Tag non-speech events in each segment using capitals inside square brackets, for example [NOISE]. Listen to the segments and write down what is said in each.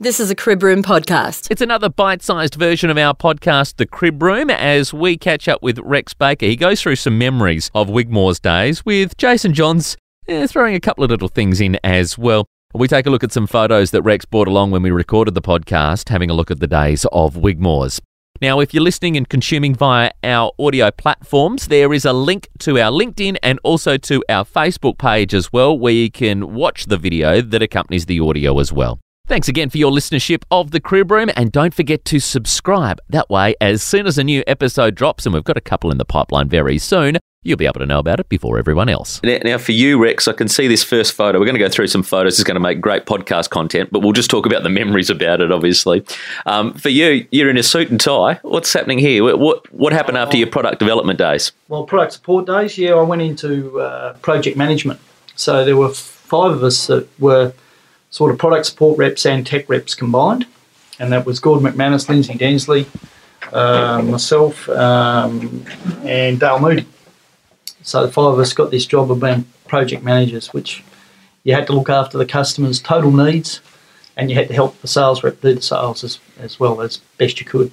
This is a Crib Room podcast. It's another bite sized version of our podcast, The Crib Room, as we catch up with Rex Baker. He goes through some memories of Wigmores days with Jason Johns eh, throwing a couple of little things in as well. We take a look at some photos that Rex brought along when we recorded the podcast, having a look at the days of Wigmores. Now, if you're listening and consuming via our audio platforms, there is a link to our LinkedIn and also to our Facebook page as well, where you can watch the video that accompanies the audio as well. Thanks again for your listenership of The Crib Room, and don't forget to subscribe. That way, as soon as a new episode drops, and we've got a couple in the pipeline very soon, you'll be able to know about it before everyone else. Now, now, for you, Rex, I can see this first photo. We're going to go through some photos. It's going to make great podcast content, but we'll just talk about the memories about it, obviously. Um, for you, you're in a suit and tie. What's happening here? What what, what happened after your product development days? Well, product support days, yeah, I went into uh, project management. So there were five of us that were sort of product support reps and tech reps combined. And that was Gordon McManus, Lindsay Densley, um, myself, um, and Dale Moody. So the five of us got this job of being project managers, which you had to look after the customer's total needs and you had to help the sales rep do the sales as, as well as best you could.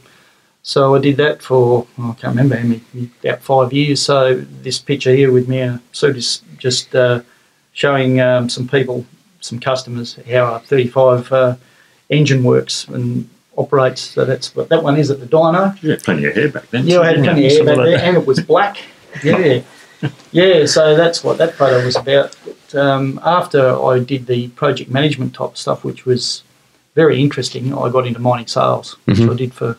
So I did that for, oh, I can't remember how many, about five years. So this picture here with me in a suit just uh, showing um, some people, some customers, how our 35 uh, engine works and operates. So that's what that one is at the dyno. You had plenty of hair back then. Yeah, I had plenty of hair back like there, that. and it was black. [LAUGHS] Yeah, yeah. So that's what that photo was about. But, um, after I did the project management type stuff, which was very interesting, I got into mining sales, which I did for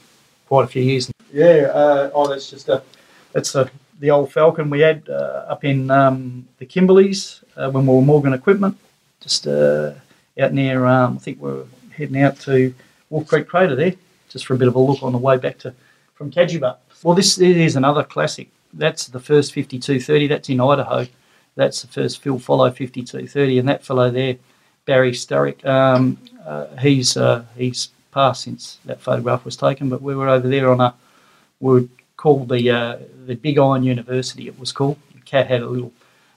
quite a few years. Yeah. Uh, oh, that's just a that's a, the old Falcon we had uh, up in um, the Kimberleys uh, when we were Morgan Equipment, just uh, out near. Um, I think we we're heading out to Wolfe Creek Crater there, just for a bit of a look on the way back to from Kajuba. Well, this is another classic. That's the first 5230. That's in Idaho. That's the first Phil Follow 5230, and that fellow there, Barry Sturrock, um, uh, he's uh, he's passed since that photograph was taken. But we were over there on a we were called the uh, the Big Iron University. It was called. Cat had a little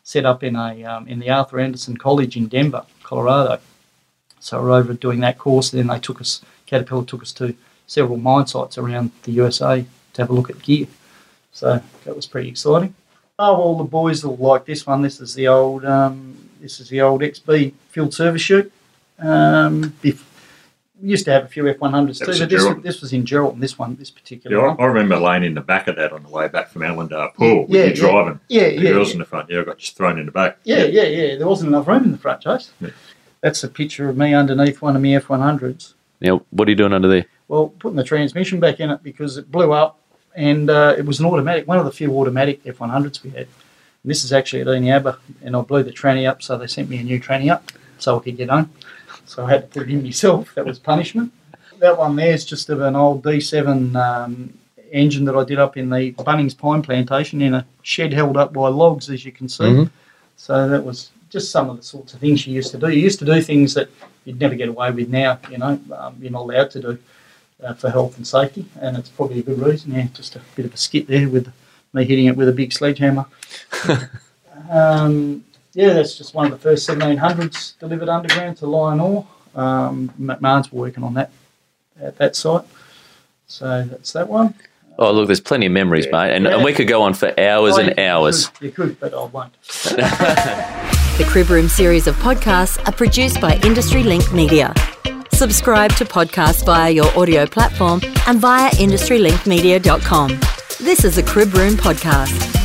set up in a um, in the Arthur Anderson College in Denver, Colorado. So we're over doing that course. Then they took us, Caterpillar took us to several mine sites around the USA to have a look at gear. So that was pretty exciting. Oh, well, the boys will like this one. This is the old, um, this is the old XB field service chute. Um, bef- we used to have a few F100s That too, but this, Geraldton. this was in Geraldton. This one, this particular Yeah, I, one. I remember laying in the back of that on the way back from Ellendale Pool with Yeah, you yeah. driving. Yeah, the yeah, girls yeah. in the front. Yeah, I got just thrown in the back. Yeah, yeah, yeah. There wasn't enough room in the front, Chase. Yeah. That's a picture of me underneath one of my F100s. Now, what are you doing under there? Well, putting the transmission back in it because it blew up and uh, it was an automatic, one of the few automatic F100s we had. And this is actually at Eneabba and I blew the tranny up, so they sent me a new tranny up so I could get home. So I had to put it in myself. That was punishment. That one there is just of an old D7 um, engine that I did up in the Bunnings Pine Plantation in a shed held up by logs, as you can see. Mhm. So that was just some of the sorts of things you used to do. You used to do things that you'd never get away with now, you know, um, you're not allowed to do uh, for health and safety, and it's probably a good reason. Yeah, just a bit of a skit there with me hitting it with a big sledgehammer. [LAUGHS] um, yeah, that's just one of the first 1700s delivered underground to LionOre. Um, McMahon's were working on that at that site. So that's that one. Oh, look, there's plenty of memories, Yeah. mate, and, Yeah. and we could go on for hours Oh, and you hours. Could, you could, but I won't. [LAUGHS] The Crib Room series of podcasts are produced by Industry Link Media. Subscribe to podcasts via your audio platform and via industrylinkmedia.com. This is a Crib Room podcast.